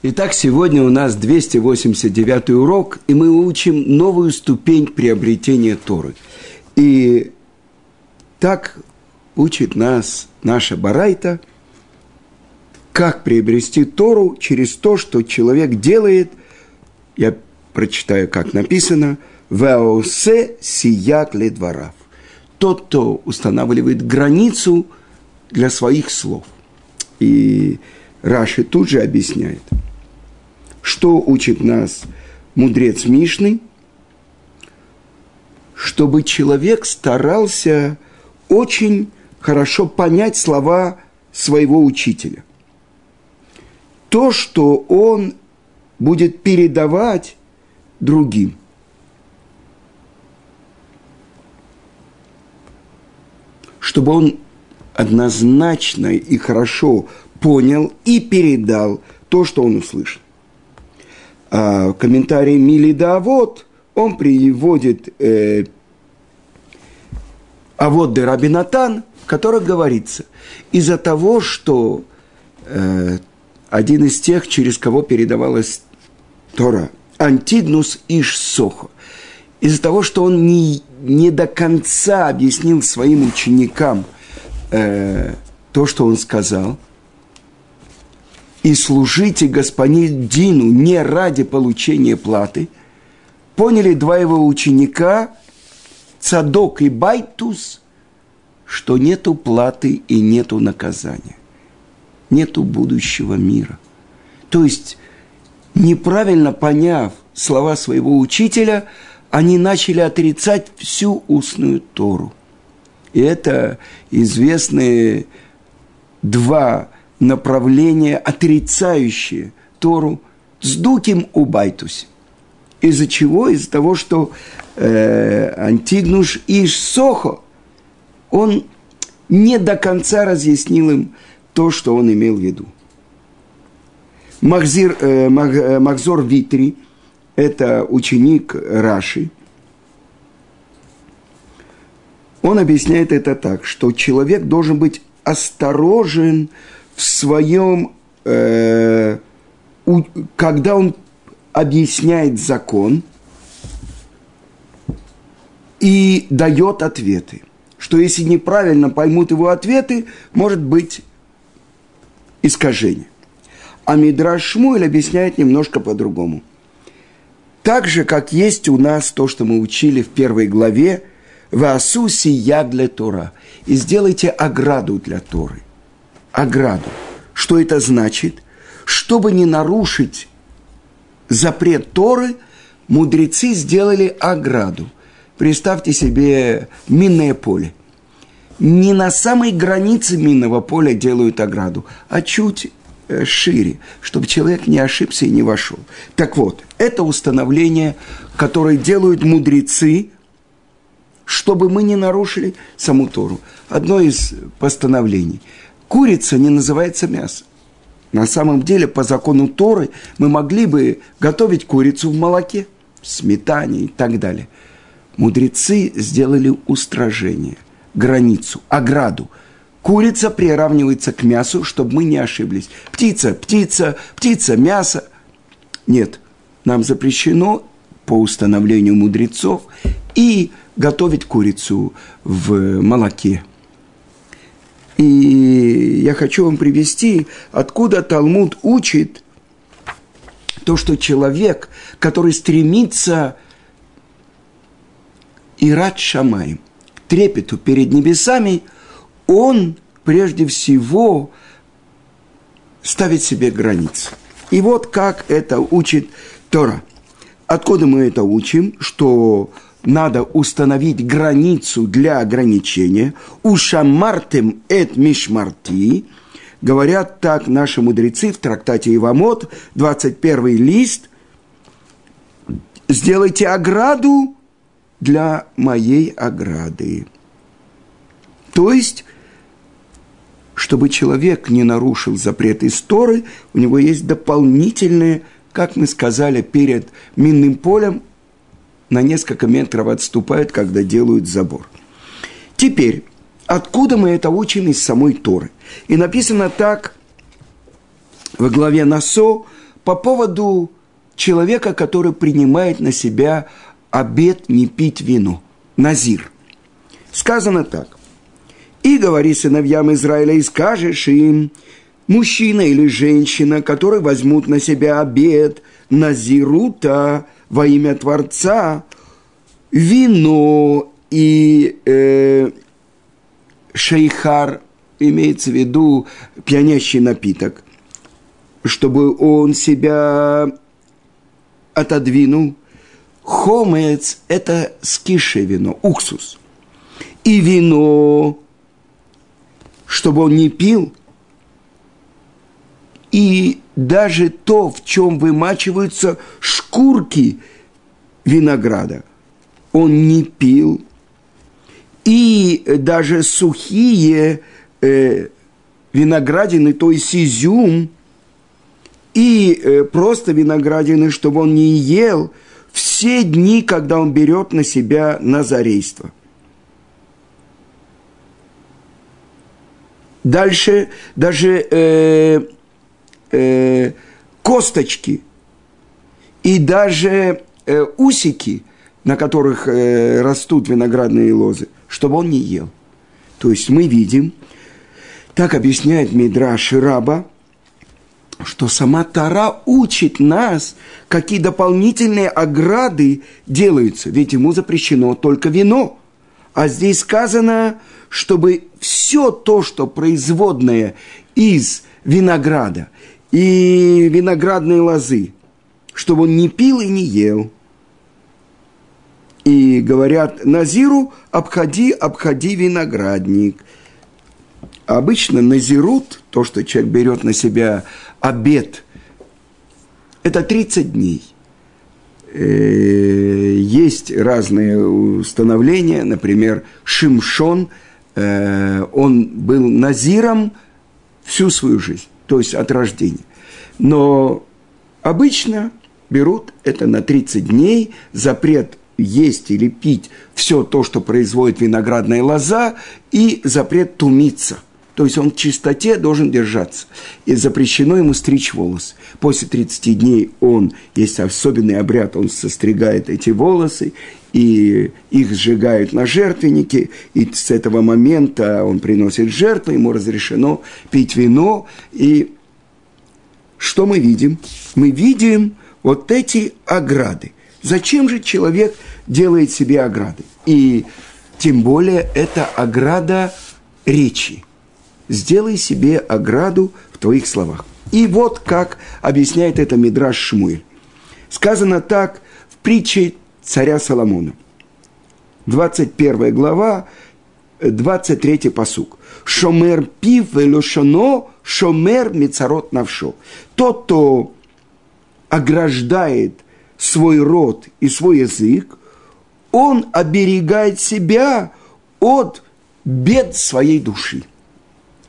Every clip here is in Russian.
Итак, сегодня у нас 289 урок, и мы учим новую ступень приобретения Торы. И так учит нас наша Барайта, как приобрести Тору через то, что человек делает, я прочитаю, как написано, «Ваосе сияк ледварав». Тот, кто устанавливает границу для своих слов. И Раши тут же объясняет – что учит нас мудрец Мишны? Чтобы человек старался очень хорошо понять слова своего учителя. То, что он будет передавать другим. Чтобы он однозначно и хорошо понял и передал то, что он услышал а, комментарий Милидавод, он приводит э, Авод де Рабинатан, в котором говорится, из-за того, что э, один из тех, через кого передавалась Тора, Антигнус Иш Сохо, из-за того, что он не, не до конца объяснил своим ученикам э, то, что он сказал – и служите господину не ради получения платы, поняли два его ученика, Цадок и Байтус, что нету платы и нету наказания, нету будущего мира. То есть, неправильно поняв слова своего учителя, они начали отрицать всю устную Тору. И это известные два направление, отрицающее Тору, с дуким убайтус. Из-за чего? Из-за того, что э, Антигнуш Иш Сохо, он не до конца разъяснил им то, что он имел в виду. Махзир, э, Мах, э, Махзор Витри – это ученик Раши. Он объясняет это так, что человек должен быть осторожен в своем, э, у, когда он объясняет закон и дает ответы. Что если неправильно поймут его ответы, может быть искажение. А Мидраш Шмуэль объясняет немножко по-другому. Так же, как есть у нас то, что мы учили в первой главе, «Васуси я для Тора» и сделайте ограду для Торы ограду. Что это значит? Чтобы не нарушить запрет Торы, мудрецы сделали ограду. Представьте себе минное поле. Не на самой границе минного поля делают ограду, а чуть э, шире, чтобы человек не ошибся и не вошел. Так вот, это установление, которое делают мудрецы, чтобы мы не нарушили саму Тору. Одно из постановлений – курица не называется мясо. На самом деле, по закону Торы, мы могли бы готовить курицу в молоке, сметане и так далее. Мудрецы сделали устражение, границу, ограду. Курица приравнивается к мясу, чтобы мы не ошиблись. Птица, птица, птица, мясо. Нет, нам запрещено по установлению мудрецов и готовить курицу в молоке, и я хочу вам привести, откуда Талмуд учит то, что человек, который стремится и рад Шамаем, к трепету перед небесами, он прежде всего ставит себе границы. И вот как это учит Тора. Откуда мы это учим? Что надо установить границу для ограничения. Ушамартем эт мишмарти. Говорят так наши мудрецы в трактате Ивамот, 21 лист. Сделайте ограду для моей ограды. То есть, чтобы человек не нарушил запрет истории, у него есть дополнительные, как мы сказали, перед минным полем на несколько метров отступают, когда делают забор. Теперь, откуда мы это учим из самой Торы? И написано так в главе Насо, по поводу человека, который принимает на себя обет не пить вино. Назир. Сказано так. «И говори сыновьям Израиля, и скажешь им, мужчина или женщина, которые возьмут на себя обет Назирута во имя Творца, вино и э, шейхар, имеется в виду пьянящий напиток, чтобы он себя отодвинул. Хомец – это скише вино, уксус. И вино, чтобы он не пил. И даже то, в чем вымачиваются шкурки винограда, он не пил. И даже сухие э, виноградины, то есть изюм, и э, просто виноградины, чтобы он не ел все дни, когда он берет на себя назарейство. Дальше даже э, э, косточки и даже э, усики, на которых э, растут виноградные лозы, чтобы он не ел. То есть мы видим, так объясняет Мидраш Раба, что сама Тара учит нас, какие дополнительные ограды делаются. Ведь ему запрещено только вино. А здесь сказано, чтобы все то, что производное из винограда и виноградной лозы, чтобы он не пил и не ел. И говорят Назиру, обходи, обходи виноградник. Обычно назирут, то, что человек берет на себя обед, это 30 дней. Э, есть разные установления, например, Шимшон, э, он был назиром всю свою жизнь, то есть от рождения. Но обычно берут это на 30 дней, запрет есть или пить все то, что производит виноградная лоза, и запрет тумиться – то есть он в чистоте должен держаться. И запрещено ему стричь волосы. После 30 дней он, есть особенный обряд, он состригает эти волосы, и их сжигают на жертвеннике, и с этого момента он приносит жертву, ему разрешено пить вино. И что мы видим? Мы видим вот эти ограды. Зачем же человек делает себе ограды? И тем более это ограда речи сделай себе ограду в твоих словах. И вот как объясняет это Мидраш Шмуэль. Сказано так в притче царя Соломона. 21 глава, 23 посук. Шомер пив велошоно, шомер мецарот навшо. Тот, кто ограждает свой рот и свой язык, он оберегает себя от бед своей души.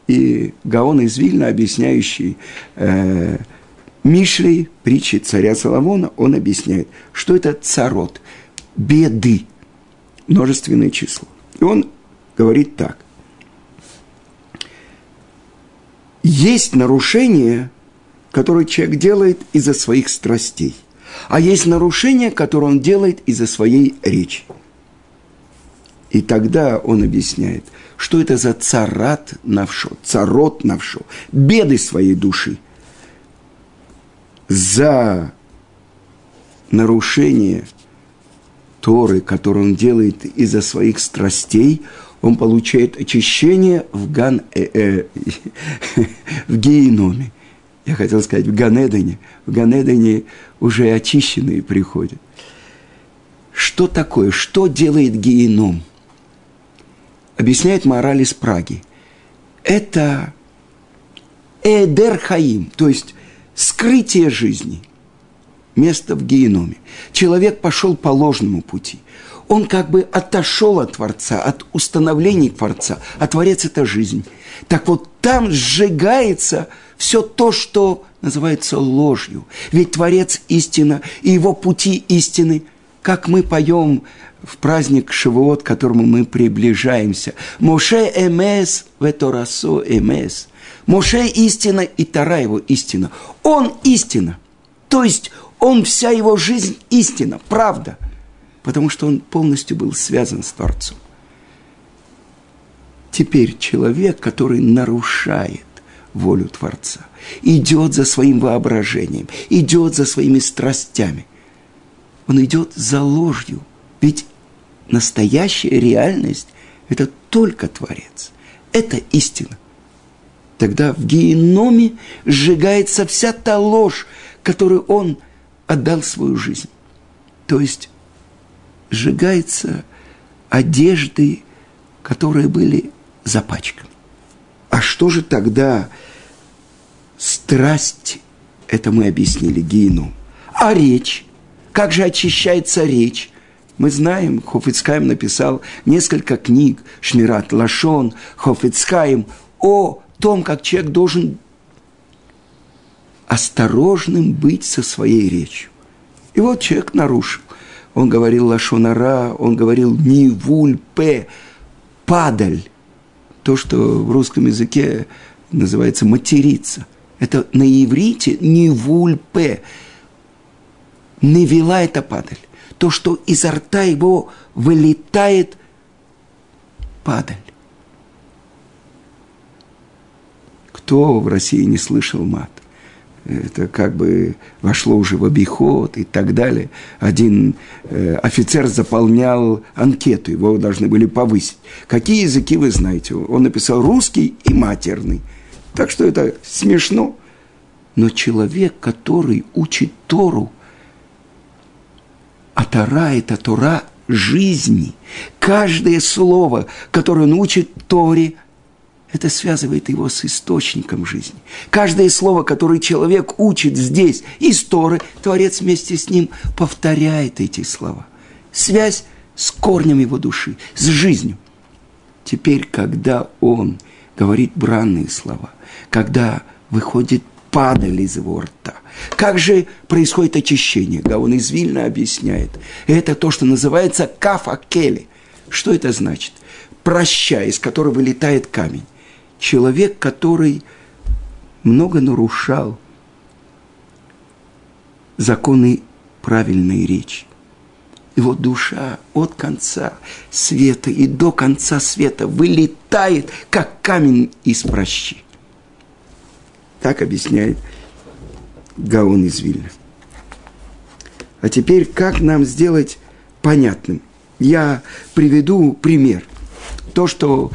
И Гаон из Вильна, объясняющий э, Мишлей, притчи царя Соломона, он объясняет, что это царот, беды, множественное число. И он говорит так. Есть нарушение, которое человек делает из-за своих страстей, а есть нарушение, которое он делает из-за своей речи. И тогда он объясняет – что это за царат навшо, царот навшо, беды своей души. За нарушение Торы, которое он делает из-за своих страстей, он получает очищение в, ган, э, э, в геноме. Я хотел сказать, в Ганедане. В Ганедане уже очищенные приходят. Что такое? Что делает геном? объясняет мораль из Праги. Это Эдер Хаим, то есть скрытие жизни, место в геноме. Человек пошел по ложному пути. Он как бы отошел от Творца, от установлений Творца, а Творец – это жизнь. Так вот там сжигается все то, что называется ложью. Ведь Творец – истина, и его пути истины. Как мы поем в праздник Шивот, к которому мы приближаемся. Моше эмес, веторасо эмес. Моше истина и Тара его истина. Он истина. То есть он вся его жизнь истина, правда, потому что он полностью был связан с Творцом. Теперь человек, который нарушает волю Творца, идет за своим воображением, идет за своими страстями, он идет за ложью. Ведь настоящая реальность – это только Творец. Это истина. Тогда в геноме сжигается вся та ложь, которую он отдал свою жизнь. То есть сжигается одежды, которые были запачканы. А что же тогда страсть, это мы объяснили, геном. А речь? Как же очищается речь? Мы знаем, Хофицкаем написал несколько книг, Шмират Лашон, Хофицкаем, о том, как человек должен осторожным быть со своей речью. И вот человек нарушил. Он говорил лашонара, он говорил нивуль пе, падаль. То, что в русском языке называется материться. Это на иврите нивуль пе. Невела это падаль. То, что изо рта его вылетает падаль. Кто в России не слышал мат? это как бы вошло уже в обиход и так далее. Один э, офицер заполнял анкету, его должны были повысить. Какие языки вы знаете? Он написал русский и матерный. Так что это смешно. Но человек, который учит Тору, а Тора – это Тора жизни. Каждое слово, которое он учит Торе – это связывает его с источником жизни. Каждое слово, которое человек учит здесь, из Торы, Творец вместе с ним повторяет эти слова. Связь с корнем его души, с жизнью. Теперь, когда он говорит бранные слова, когда выходит падаль из его рта, как же происходит очищение? Гаон из Вильна объясняет. Это то, что называется кафакели. Что это значит? Проща, из которого вылетает камень человек, который много нарушал законы правильной речи. Его душа от конца света и до конца света вылетает, как камень из прощи. Так объясняет Гаон из Вильна. А теперь, как нам сделать понятным? Я приведу пример. То, что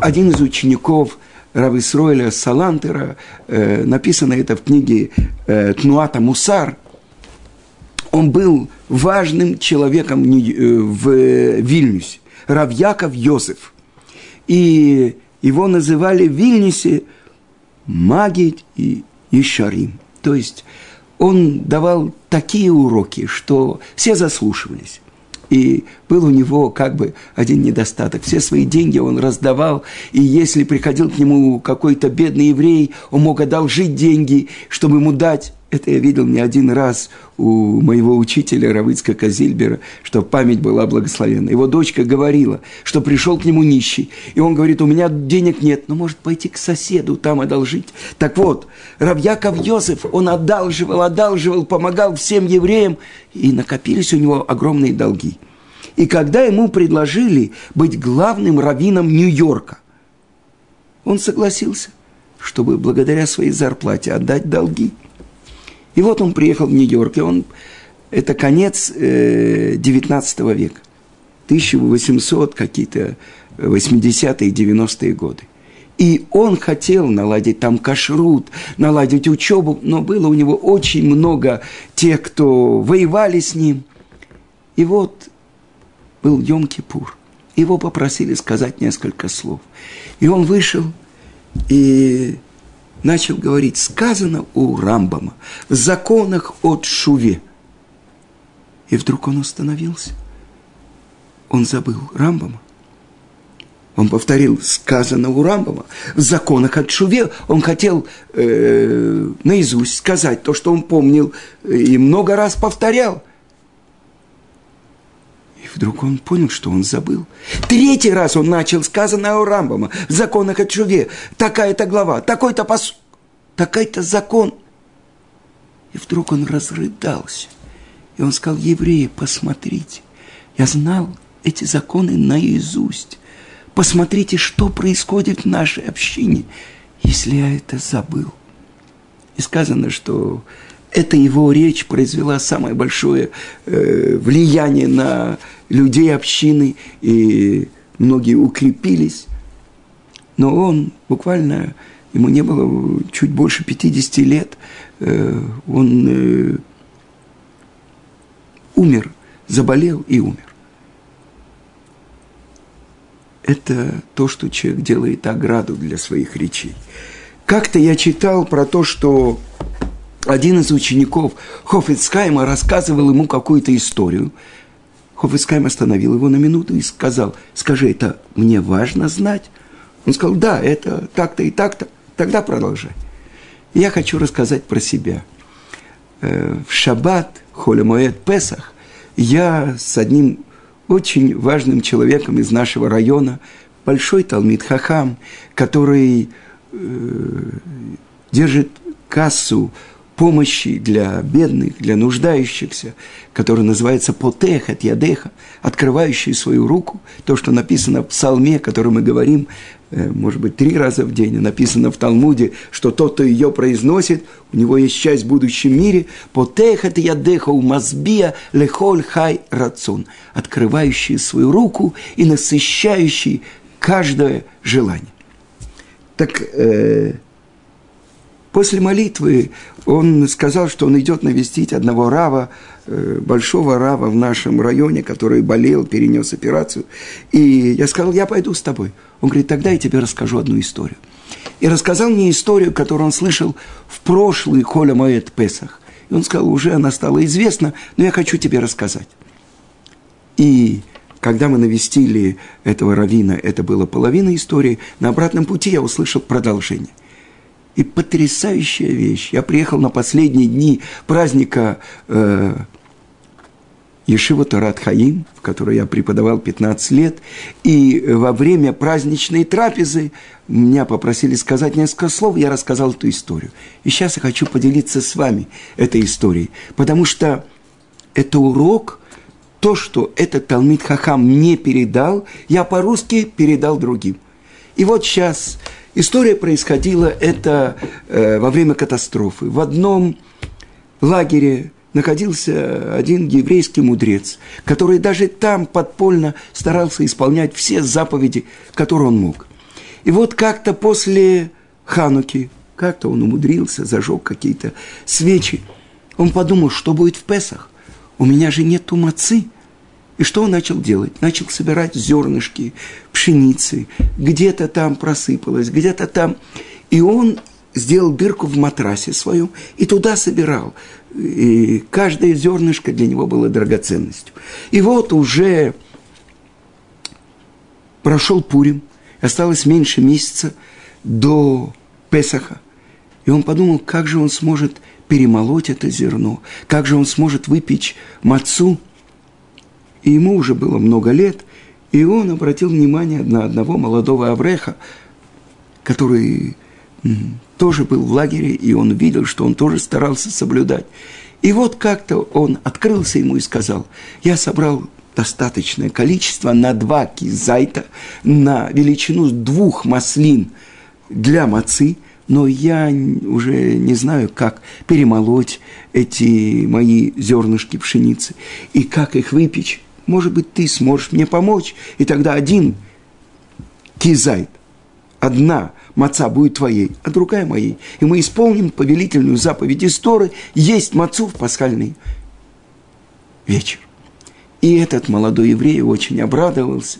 один из учеников Рав Исроиля Салантера, э, написано это в книге э, Тнуата Мусар, он был важным человеком э, в Вильнюсе, Рав Яков Йосеф. И его называли в Вильнюсе Магид и Ишарим. То есть он давал такие уроки, что все заслушивались. И был у него как бы один недостаток. Все свои деньги он раздавал, и если приходил к нему какой-то бедный еврей, он мог одолжить деньги, чтобы ему дать. Это я видел не один раз у моего учителя Равыцка Казильбера, что память была благословенна. Его дочка говорила, что пришел к нему нищий, и он говорит, у меня денег нет, но может пойти к соседу, там одолжить. Так вот, Равьяков Йосиф, он одалживал, одалживал, помогал всем евреям, и накопились у него огромные долги. И когда ему предложили быть главным раввином Нью-Йорка, он согласился, чтобы благодаря своей зарплате отдать долги. И вот он приехал в Нью-Йорк, и он, это конец э, 19 века, 1800 какие-то 80-е, 90-е годы. И он хотел наладить там кашрут, наладить учебу, но было у него очень много тех, кто воевали с ним. И вот был Йом-Кипур. Его попросили сказать несколько слов. И он вышел и начал говорить, сказано у Рамбама, в законах от Шуве. И вдруг он остановился. Он забыл Рамбама. Он повторил, сказано у Рамбама, в законах от Шуве. Он хотел э, наизусть сказать то, что он помнил, и много раз повторял – вдруг он понял, что он забыл. Третий раз он начал сказанное у Рамбама в законах о чуве. Такая-то глава, такой-то пос... такой-то закон. И вдруг он разрыдался. И он сказал, евреи, посмотрите, я знал эти законы наизусть. Посмотрите, что происходит в нашей общине, если я это забыл. И сказано, что эта его речь произвела самое большое э, влияние на людей общины, и многие укрепились. Но он буквально, ему не было чуть больше 50 лет, э, он э, умер, заболел и умер. Это то, что человек делает ограду для своих речей. Как-то я читал про то, что один из учеников Хофицкайма рассказывал ему какую-то историю. Хофицкайм остановил его на минуту и сказал, скажи, это мне важно знать? Он сказал, да, это так-то и так-то. Тогда продолжай. Я хочу рассказать про себя. Э, в шаббат, холемоэд Песах, я с одним очень важным человеком из нашего района, большой Талмит Хахам, который э, держит кассу помощи для бедных, для нуждающихся, который называется «потех от ядеха», открывающий свою руку, то, что написано в псалме, который мы говорим, э, может быть, три раза в день, написано в Талмуде, что тот, кто ее произносит, у него есть часть в будущем мире, «потех от ядеха у мазбия лехоль хай рацун», открывающий свою руку и насыщающий каждое желание. Так э, после молитвы он сказал, что он идет навестить одного рава, э, большого рава в нашем районе, который болел, перенес операцию. И я сказал, я пойду с тобой. Он говорит, тогда я тебе расскажу одну историю. И рассказал мне историю, которую он слышал в прошлый Коля Моэт Песах. И он сказал, уже она стала известна, но я хочу тебе рассказать. И когда мы навестили этого равина, это была половина истории, на обратном пути я услышал продолжение. И потрясающая вещь. Я приехал на последние дни праздника э, Ешива Тарат Хаим, в которой я преподавал 15 лет, и во время праздничной трапезы меня попросили сказать несколько слов, я рассказал эту историю. И сейчас я хочу поделиться с вами этой историей, потому что это урок, то, что этот Талмит Хахам мне передал, я по-русски передал другим. И вот сейчас История происходила это э, во время катастрофы. В одном лагере находился один еврейский мудрец, который даже там подпольно старался исполнять все заповеди, которые он мог. И вот как-то после Хануки, как-то он умудрился, зажег какие-то свечи. Он подумал, что будет в Песах. У меня же нет мацы – и что он начал делать? Начал собирать зернышки пшеницы, где-то там просыпалось, где-то там. И он сделал дырку в матрасе своем и туда собирал. И каждое зернышко для него было драгоценностью. И вот уже прошел Пурим, осталось меньше месяца до Песаха. И он подумал, как же он сможет перемолоть это зерно, как же он сможет выпечь мацу – и ему уже было много лет, и он обратил внимание на одного молодого Авреха, который тоже был в лагере, и он видел, что он тоже старался соблюдать. И вот как-то он открылся ему и сказал, я собрал достаточное количество на два кизайта, на величину двух маслин для мацы, но я уже не знаю, как перемолоть эти мои зернышки пшеницы и как их выпечь. Может быть, ты сможешь мне помочь, и тогда один кизайт, одна маца будет твоей, а другая моей. И мы исполним повелительную заповедь истории есть мацу в пасхальный вечер. И этот молодой еврей очень обрадовался,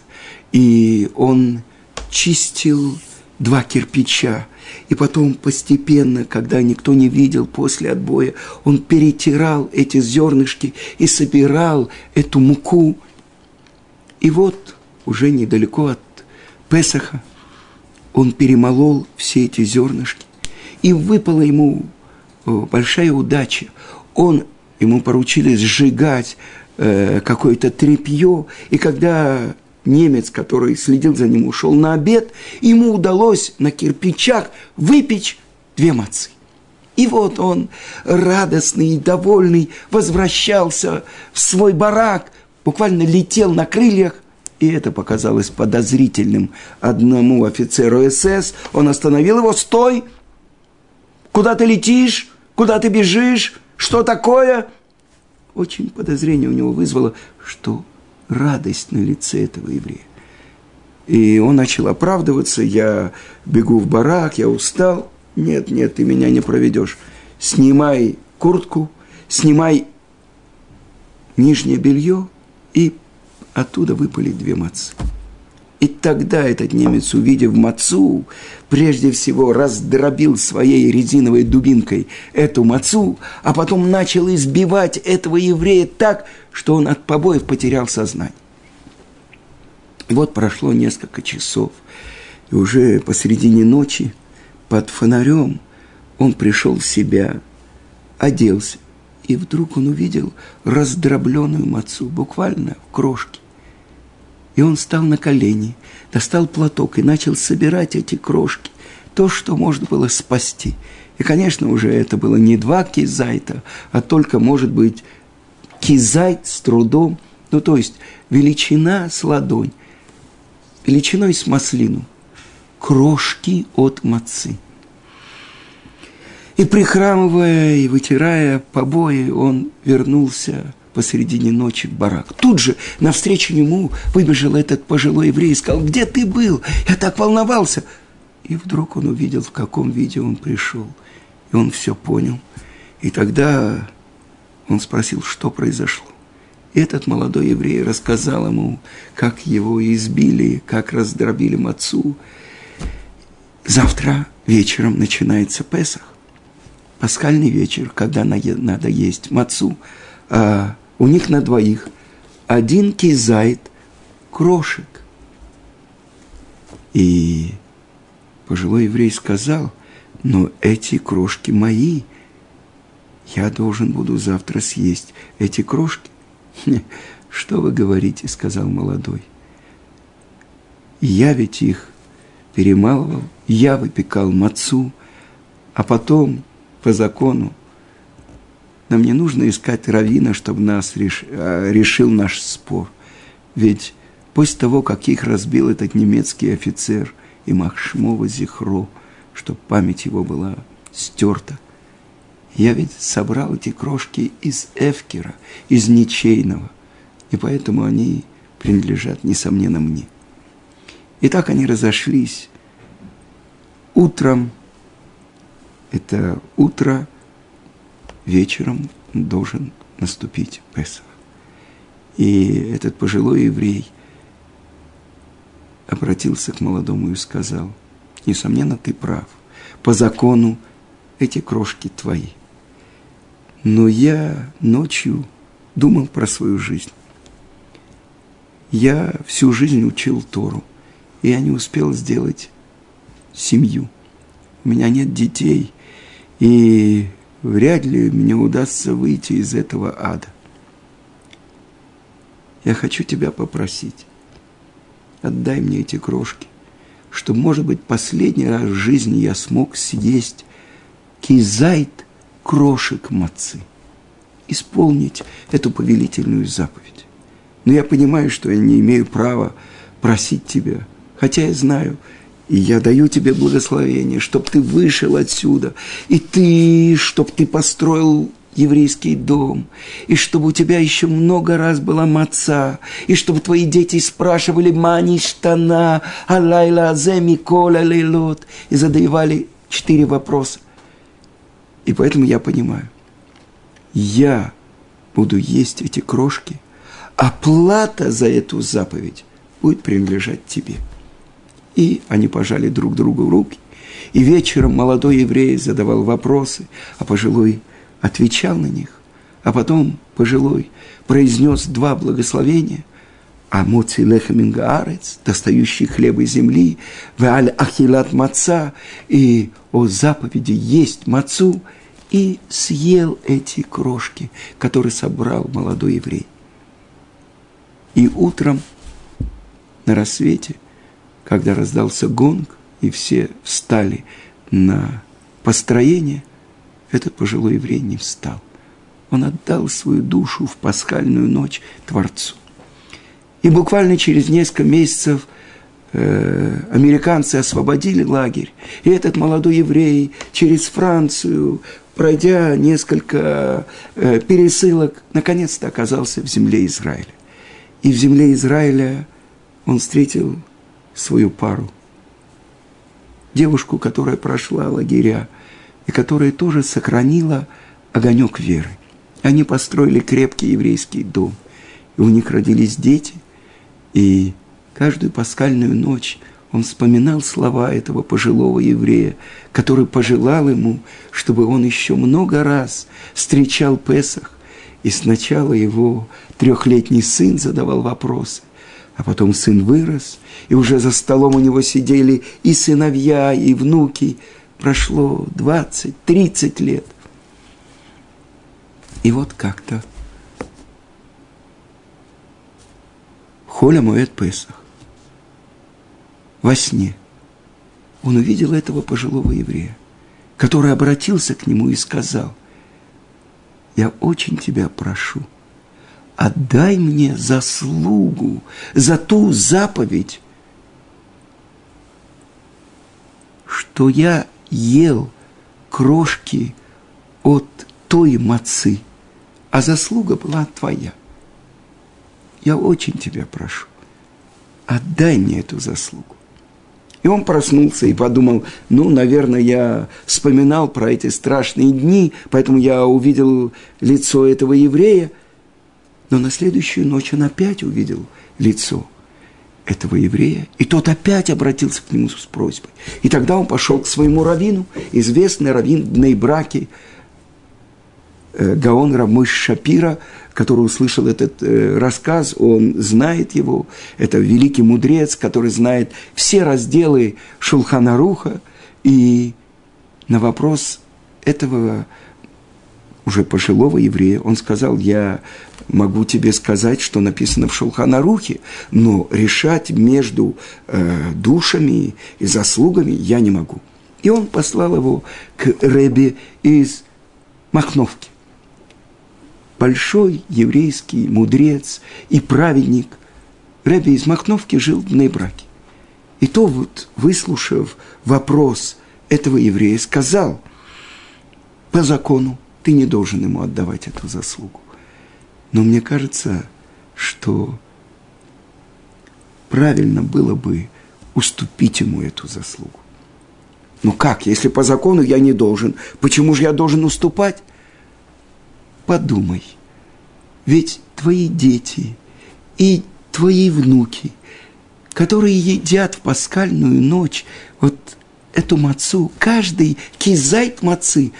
и он чистил два кирпича, и потом постепенно, когда никто не видел после отбоя, он перетирал эти зернышки и собирал эту муку. И вот уже недалеко от Песаха он перемолол все эти зернышки. И выпала ему большая удача. Он, ему поручили сжигать э, какое-то трепье, и когда немец, который следил за ним, ушел на обед, ему удалось на кирпичах выпечь две мацы. И вот он, радостный и довольный, возвращался в свой барак, буквально летел на крыльях, и это показалось подозрительным одному офицеру СС. Он остановил его, стой! Куда ты летишь? Куда ты бежишь? Что такое? Очень подозрение у него вызвало, что радость на лице этого еврея. И он начал оправдываться, я бегу в барак, я устал. Нет, нет, ты меня не проведешь. Снимай куртку, снимай нижнее белье, и оттуда выпали две мацы. И тогда этот немец, увидев мацу, прежде всего раздробил своей резиновой дубинкой эту мацу, а потом начал избивать этого еврея так, что он от побоев потерял сознание. И вот прошло несколько часов, и уже посредине ночи под фонарем он пришел в себя, оделся, и вдруг он увидел раздробленную мацу, буквально в крошке. И он стал на колени, достал платок и начал собирать эти крошки, то, что можно было спасти. И, конечно, уже это было не два кизайта, а только, может быть, кизайт с трудом, ну, то есть величина с ладонь, величиной с маслину, крошки от мацы. И прихрамывая и вытирая побои, он вернулся посредине ночи в барак. Тут же навстречу нему выбежал этот пожилой еврей и сказал, где ты был? Я так волновался. И вдруг он увидел, в каком виде он пришел. И он все понял. И тогда он спросил, что произошло. И этот молодой еврей рассказал ему, как его избили, как раздробили мацу. Завтра вечером начинается Песах. Пасхальный вечер, когда надо есть мацу. А у них на двоих один кизайт крошек. И пожилой еврей сказал, но эти крошки мои, я должен буду завтра съесть эти крошки. Что вы говорите, сказал молодой. Я ведь их перемалывал, я выпекал мацу, а потом по закону нам не нужно искать равина, чтобы нас реш... А, решил наш спор. Ведь после того, как их разбил этот немецкий офицер и Махшмова Зихро, чтобы память его была стерта, я ведь собрал эти крошки из Эфкера, из ничейного, и поэтому они принадлежат, несомненно, мне. И так они разошлись. Утром, это утро вечером должен наступить Песах. И этот пожилой еврей обратился к молодому и сказал, несомненно, ты прав, по закону эти крошки твои. Но я ночью думал про свою жизнь. Я всю жизнь учил Тору, и я не успел сделать семью. У меня нет детей, и вряд ли мне удастся выйти из этого ада. Я хочу тебя попросить, отдай мне эти крошки, что, может быть, последний раз в жизни я смог съесть кизайт крошек мацы, исполнить эту повелительную заповедь. Но я понимаю, что я не имею права просить тебя, хотя я знаю – и я даю тебе благословение, чтобы ты вышел отсюда, и ты, чтобы ты построил еврейский дом, и чтобы у тебя еще много раз была маца, и чтобы твои дети спрашивали «Мани штана, алайла аземи коля лейлот», и задавали четыре вопроса. И поэтому я понимаю, я буду есть эти крошки, а плата за эту заповедь будет принадлежать тебе – и они пожали друг другу руки. И вечером молодой еврей задавал вопросы, а пожилой отвечал на них. А потом пожилой произнес два благословения. А моци лехамингаарец, достающий хлеба земли, веаль ахилат маца, и о заповеди есть мацу, и съел эти крошки, которые собрал молодой еврей. И утром на рассвете когда раздался гонг, и все встали на построение, этот пожилой еврей не встал. Он отдал свою душу в пасхальную ночь Творцу. И буквально через несколько месяцев э, американцы освободили лагерь. И этот молодой еврей через Францию, пройдя несколько э, пересылок, наконец-то оказался в земле Израиля. И в земле Израиля он встретил свою пару. Девушку, которая прошла лагеря, и которая тоже сохранила огонек веры. Они построили крепкий еврейский дом, и у них родились дети, и каждую пасхальную ночь он вспоминал слова этого пожилого еврея, который пожелал ему, чтобы он еще много раз встречал Песах, и сначала его трехлетний сын задавал вопросы, а потом сын вырос, и уже за столом у него сидели и сыновья, и внуки. Прошло 20-30 лет. И вот как-то Холя Моэт Песах во сне он увидел этого пожилого еврея, который обратился к нему и сказал, «Я очень тебя прошу, отдай мне заслугу за ту заповедь, что я ел крошки от той мацы, а заслуга была твоя. Я очень тебя прошу, отдай мне эту заслугу. И он проснулся и подумал, ну, наверное, я вспоминал про эти страшные дни, поэтому я увидел лицо этого еврея. Но на следующую ночь он опять увидел лицо этого еврея, и тот опять обратился к нему с просьбой. И тогда он пошел к своему раввину, известный раввин Бнейбраки, э, Гаон Рамыш Шапира, который услышал этот э, рассказ, он знает его. Это великий мудрец, который знает все разделы Шулханаруха. И на вопрос этого уже пожилого еврея, он сказал, я могу тебе сказать, что написано в Шулханарухе, но решать между э, душами и заслугами я не могу. И он послал его к Ребе из Махновки большой еврейский мудрец и праведник. Рэби из Махновки жил в Нейбраке. И то вот, выслушав вопрос этого еврея, сказал, по закону ты не должен ему отдавать эту заслугу. Но мне кажется, что правильно было бы уступить ему эту заслугу. Ну как, если по закону я не должен, почему же я должен уступать? подумай, ведь твои дети и твои внуки, которые едят в пасхальную ночь вот эту мацу, каждый кизайт мацы,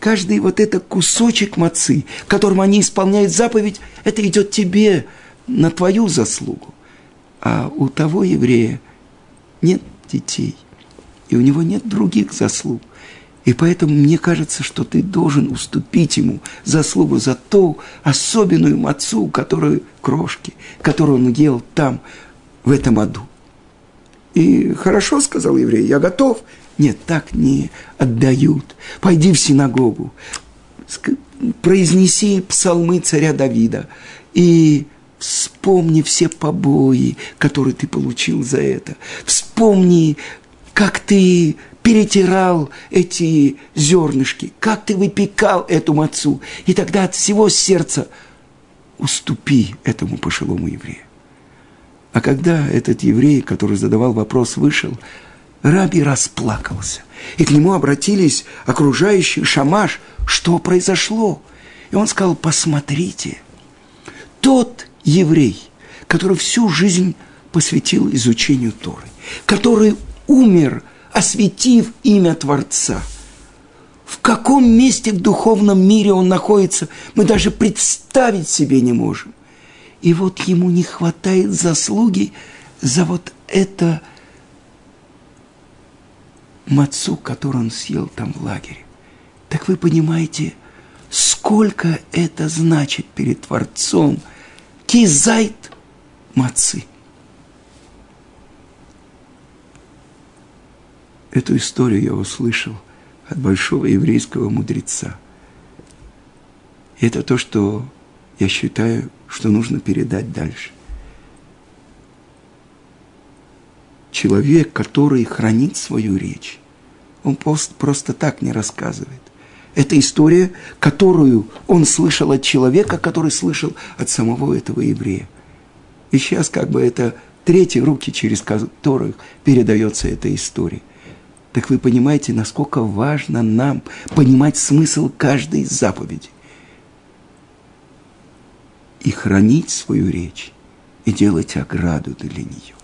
каждый вот этот кусочек мацы, которым они исполняют заповедь, это идет тебе на твою заслугу. А у того еврея нет детей, и у него нет других заслуг. И поэтому мне кажется, что ты должен уступить ему заслугу за ту особенную мацу, которую крошки, которую он ел там, в этом аду. И хорошо, сказал еврей, я готов. Нет, так не отдают. Пойди в синагогу, произнеси псалмы царя Давида и вспомни все побои, которые ты получил за это. Вспомни, как ты перетирал эти зернышки, как ты выпекал эту мацу. И тогда от всего сердца уступи этому пожилому еврею. А когда этот еврей, который задавал вопрос, вышел, Раби расплакался. И к нему обратились окружающие шамаш, что произошло. И он сказал, посмотрите, тот еврей, который всю жизнь посвятил изучению Торы, который умер – осветив имя Творца. В каком месте в духовном мире он находится, мы даже представить себе не можем. И вот ему не хватает заслуги за вот это мацу, который он съел там в лагере. Так вы понимаете, сколько это значит перед Творцом кизайт мацы – Эту историю я услышал от большого еврейского мудреца. Это то, что я считаю, что нужно передать дальше. Человек, который хранит свою речь, он просто, просто так не рассказывает. Это история, которую он слышал от человека, который слышал от самого этого еврея. И сейчас как бы это третьи руки, через которых передается эта история. Так вы понимаете, насколько важно нам понимать смысл каждой заповеди. И хранить свою речь, и делать ограду для нее.